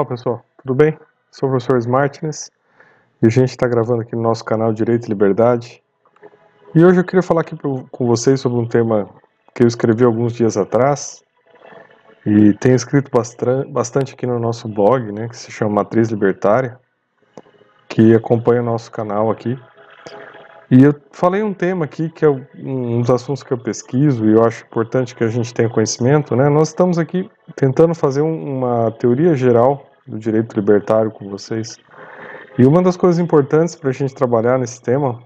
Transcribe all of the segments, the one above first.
Olá pessoal, tudo bem? Sou o professor Smartness e a gente está gravando aqui no nosso canal Direito e Liberdade. E hoje eu queria falar aqui com vocês sobre um tema que eu escrevi alguns dias atrás e tenho escrito bastante aqui no nosso blog, né, que se chama Matriz Libertária, que acompanha o nosso canal aqui. E eu falei um tema aqui que é um dos assuntos que eu pesquiso e eu acho importante que a gente tenha conhecimento, né? Nós estamos aqui tentando fazer uma teoria geral do direito libertário com vocês. E uma das coisas importantes para a gente trabalhar nesse tema,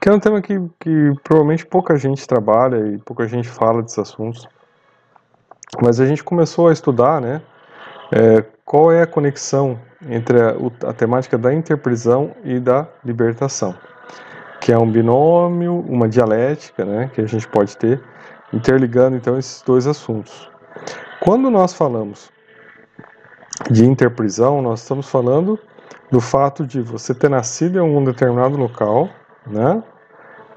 que é um tema que, que provavelmente pouca gente trabalha e pouca gente fala desses assuntos, mas a gente começou a estudar, né, é, qual é a conexão entre a, a temática da interprisão e da libertação, que é um binômio, uma dialética, né, que a gente pode ter, interligando então esses dois assuntos. Quando nós falamos de interprisão, nós estamos falando do fato de você ter nascido em um determinado local, né?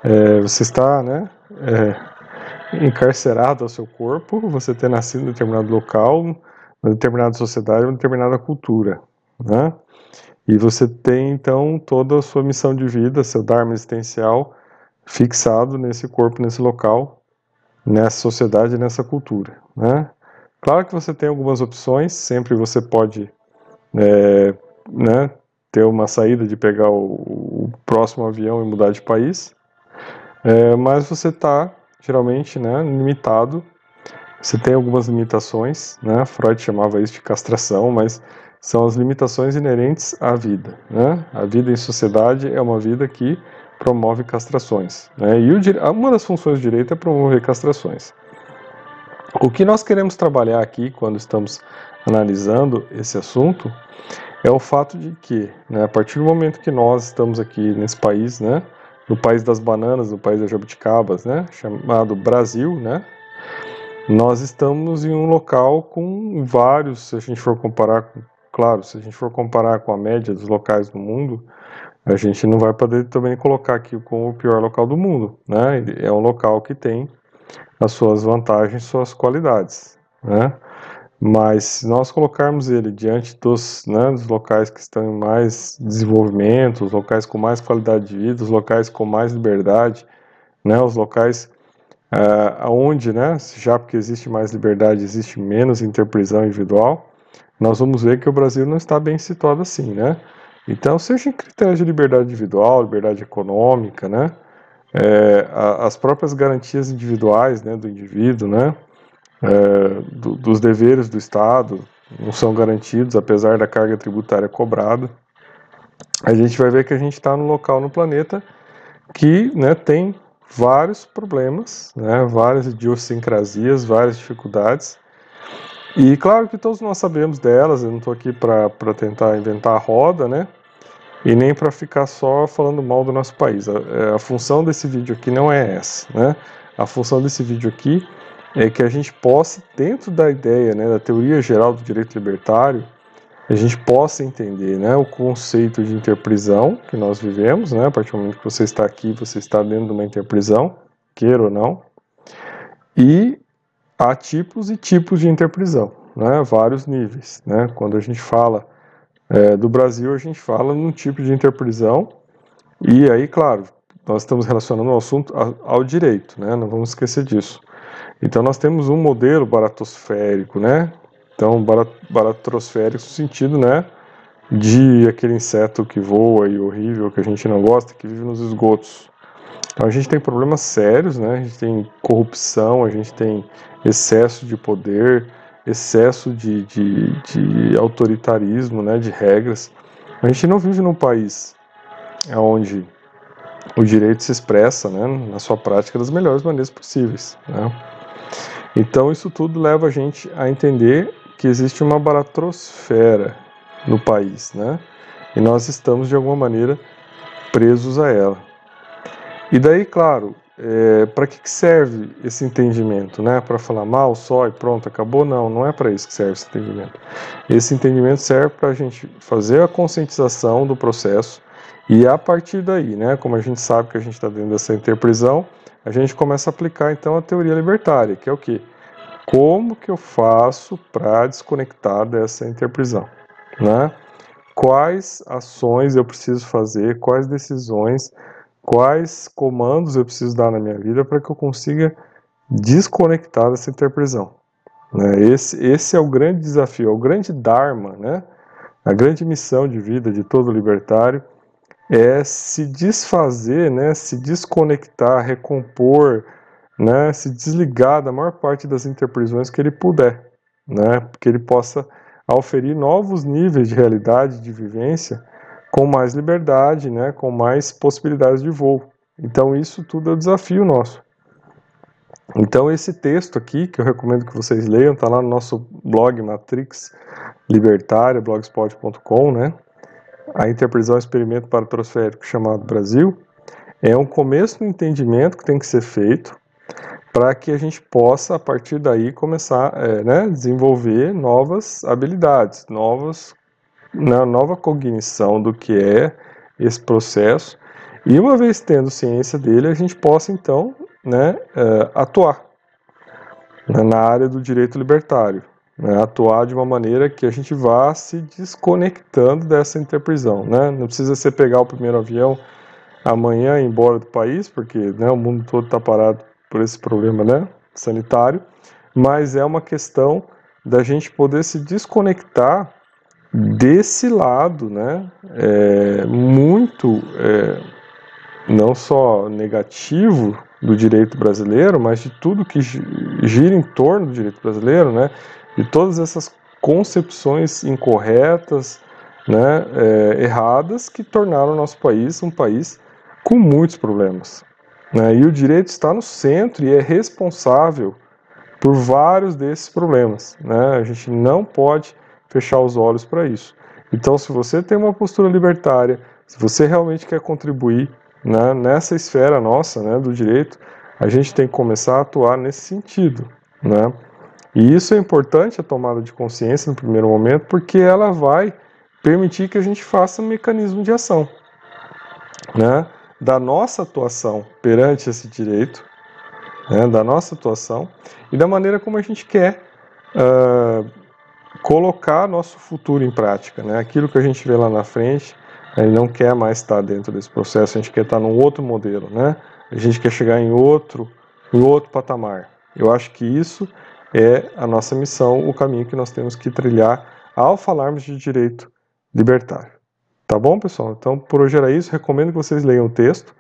É, você está, né? É, encarcerado ao seu corpo, você ter nascido em determinado local, uma determinada sociedade, uma determinada cultura, né? E você tem então toda a sua missão de vida, seu dharma existencial fixado nesse corpo, nesse local, nessa sociedade, nessa cultura, né? Claro que você tem algumas opções, sempre você pode é, né, ter uma saída de pegar o, o, próximo avião e mudar de país, é, mas você está geralmente né, limitado. Você tem algumas limitações, né? Freud chamava isso de castração, mas são as limitações inerentes à vida. Né? A vida em sociedade é uma vida que promove castrações. Né? E o, uma das funções do direito é promover castrações. O que nós queremos trabalhar aqui, quando estamos analisando esse assunto, é o fato de que, né, a partir do momento que nós estamos aqui nesse país, né, no país das bananas, no país das jabuticabas, né, chamado Brasil, né, nós estamos em um local com vários, se a gente for comparar, com, claro, se a gente for comparar com a média dos locais do mundo, a gente não vai poder também colocar aqui como o pior local do mundo, né? É um local que tem as suas vantagens, suas qualidades, né? Mas se nós colocarmos ele diante dos, né, dos locais que estão em mais desenvolvimento, os locais com mais qualidade de vida, os locais com mais liberdade, né, os locais uh, onde, né, já porque existe mais liberdade, existe menos interprisão individual, nós vamos ver que o Brasil não está bem situado assim, né? Então, seja em critérios de liberdade individual, liberdade econômica, né, é, as próprias garantias individuais né, do indivíduo, né, é, do, dos deveres do Estado, não são garantidos, apesar da carga tributária cobrada. A gente vai ver que a gente está no local no planeta que né, tem vários problemas, né, várias idiosincrasias, várias dificuldades. E claro que todos nós sabemos delas, eu não estou aqui para tentar inventar a roda, né? E nem para ficar só falando mal do nosso país. A, é, a, função desse vídeo aqui não é essa, né? A função desse vídeo aqui é que a gente possa, dentro da ideia, né, da teoria geral do direito libertário, a gente possa entender, né, o conceito de interprisão que nós vivemos, né? A partir do momento que você está aqui, você está dentro de uma interprisão, queira ou não, e há tipos e tipos de interprisão, né? Vários níveis, né? Quando a gente fala é, do Brasil, a gente fala num tipo de interprisão, e aí, claro, nós estamos relacionando o assunto ao direito, né? Não vamos esquecer disso. Então, nós temos um modelo baratosférico, né? Então, baratrosférico no sentido, né? De aquele inseto que voa e horrível, que a gente não gosta, que vive nos esgotos. Então, a gente tem problemas sérios, né? A gente tem corrupção, a gente tem excesso de poder, excesso de, de, de autoritarismo, né, de regras. A gente não vive num país onde o direito se expressa né, na sua prática das melhores maneiras possíveis. Né? Então, isso tudo leva a gente a entender que existe uma baratrosfera no país, né? e nós estamos, de alguma maneira, presos a ela. E daí, claro, é, para que, que, serve esse entendimento? Né? Para falar mal só e pronto, acabou? Não, não é para isso que serve esse entendimento. Esse entendimento serve para a gente fazer a conscientização do processo e a partir daí, né, como a gente sabe que a gente está dentro dessa interprisão, a gente começa a aplicar então a teoria libertária, que é o que? Como que eu faço para desconectar dessa interprisão? né? Quais ações eu preciso fazer, quais decisões, quais comandos eu preciso dar na minha vida para que eu consiga desconectar dessa interprisão. Né? Esse, esse é o grande desafio, é o grande dharma, né? A grande missão de vida de todo libertário é se desfazer, né? Se desconectar, recompor, né? Se desligar da maior parte das interprisões que ele puder, né? Que ele possa oferir novos níveis de realidade, de vivência, com mais liberdade, né? Com mais possibilidades de voo. Então isso tudo é um desafio nosso. Então esse texto aqui, que eu recomendo que vocês leiam, está lá no nosso blog Matrix Libertária, blogspot.com, né? A interprisão experimento para o trosférico chamado Brasil, é um começo do entendimento que tem que ser feito para que a gente possa, a partir daí, começar a é, né, desenvolver novas habilidades, novas, né, nova cognição do que é esse processo. E uma vez tendo ciência dele, a gente possa então né, é, atuar né, na área do direito libertário, né, atuar de uma maneira que a gente vá se desconectando dessa interprisão. Né? Não precisa ser pegar o primeiro avião amanhã e ir embora do país, porque né, o mundo todo está parado por esse problema né, sanitário, mas é uma questão da gente poder se desconectar desse lado, né, é, muito é, não só negativo do direito brasileiro, mas de tudo que gira em torno do direito brasileiro, né? De todas essas concepções incorretas, né, é, erradas, que tornaram o nosso país um país com muitos problemas. Né? E o direito está no centro e é responsável por vários desses problemas. Né? A gente não pode fechar os olhos para isso. Então, se você tem uma postura libertária, se você realmente quer contribuir né, nessa esfera nossa né, do direito, a gente tem que começar a atuar nesse sentido. Né? E isso é importante, a tomada de consciência no primeiro momento, porque ela vai permitir que a gente faça um mecanismo de ação né, da nossa atuação perante esse direito, né, da nossa atuação e da maneira como a gente quer uh, colocar nosso futuro em prática. Né, aquilo que a gente vê lá na frente ele não quer mais estar dentro desse processo, a gente quer estar num outro modelo, né? A gente quer chegar em outro, em outro patamar. Eu acho que isso é a nossa missão, o caminho que nós temos que trilhar ao falarmos de direito libertário. Tá bom, pessoal? Então, por hoje era isso. Recomendo que vocês leiam o texto.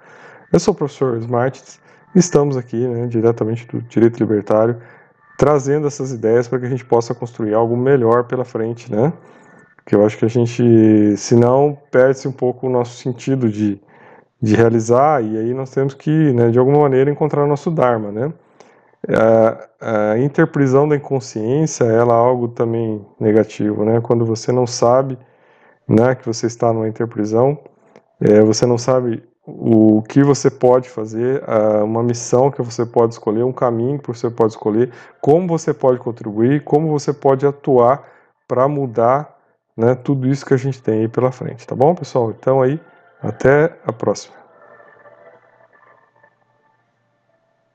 Eu sou o professor Smartins. Estamos aqui, né, diretamente do direito libertário, trazendo essas ideias para que a gente possa construir algo melhor pela frente, né? que eu acho que a gente, se não, perde-se um pouco o nosso sentido de, de realizar, e aí nós temos que, né, de alguma maneira, encontrar o nosso Dharma, né? A, a interprisão da inconsciência, ela é algo também negativo, né? Quando você não sabe, né, que você está numa interprisão, é, você não sabe o que você pode fazer, uma missão que você pode escolher, um caminho que você pode escolher, como você pode contribuir, como você pode atuar para mudar né, tudo isso que a gente tem aí pela frente, tá bom, pessoal? Então aí, até a próxima.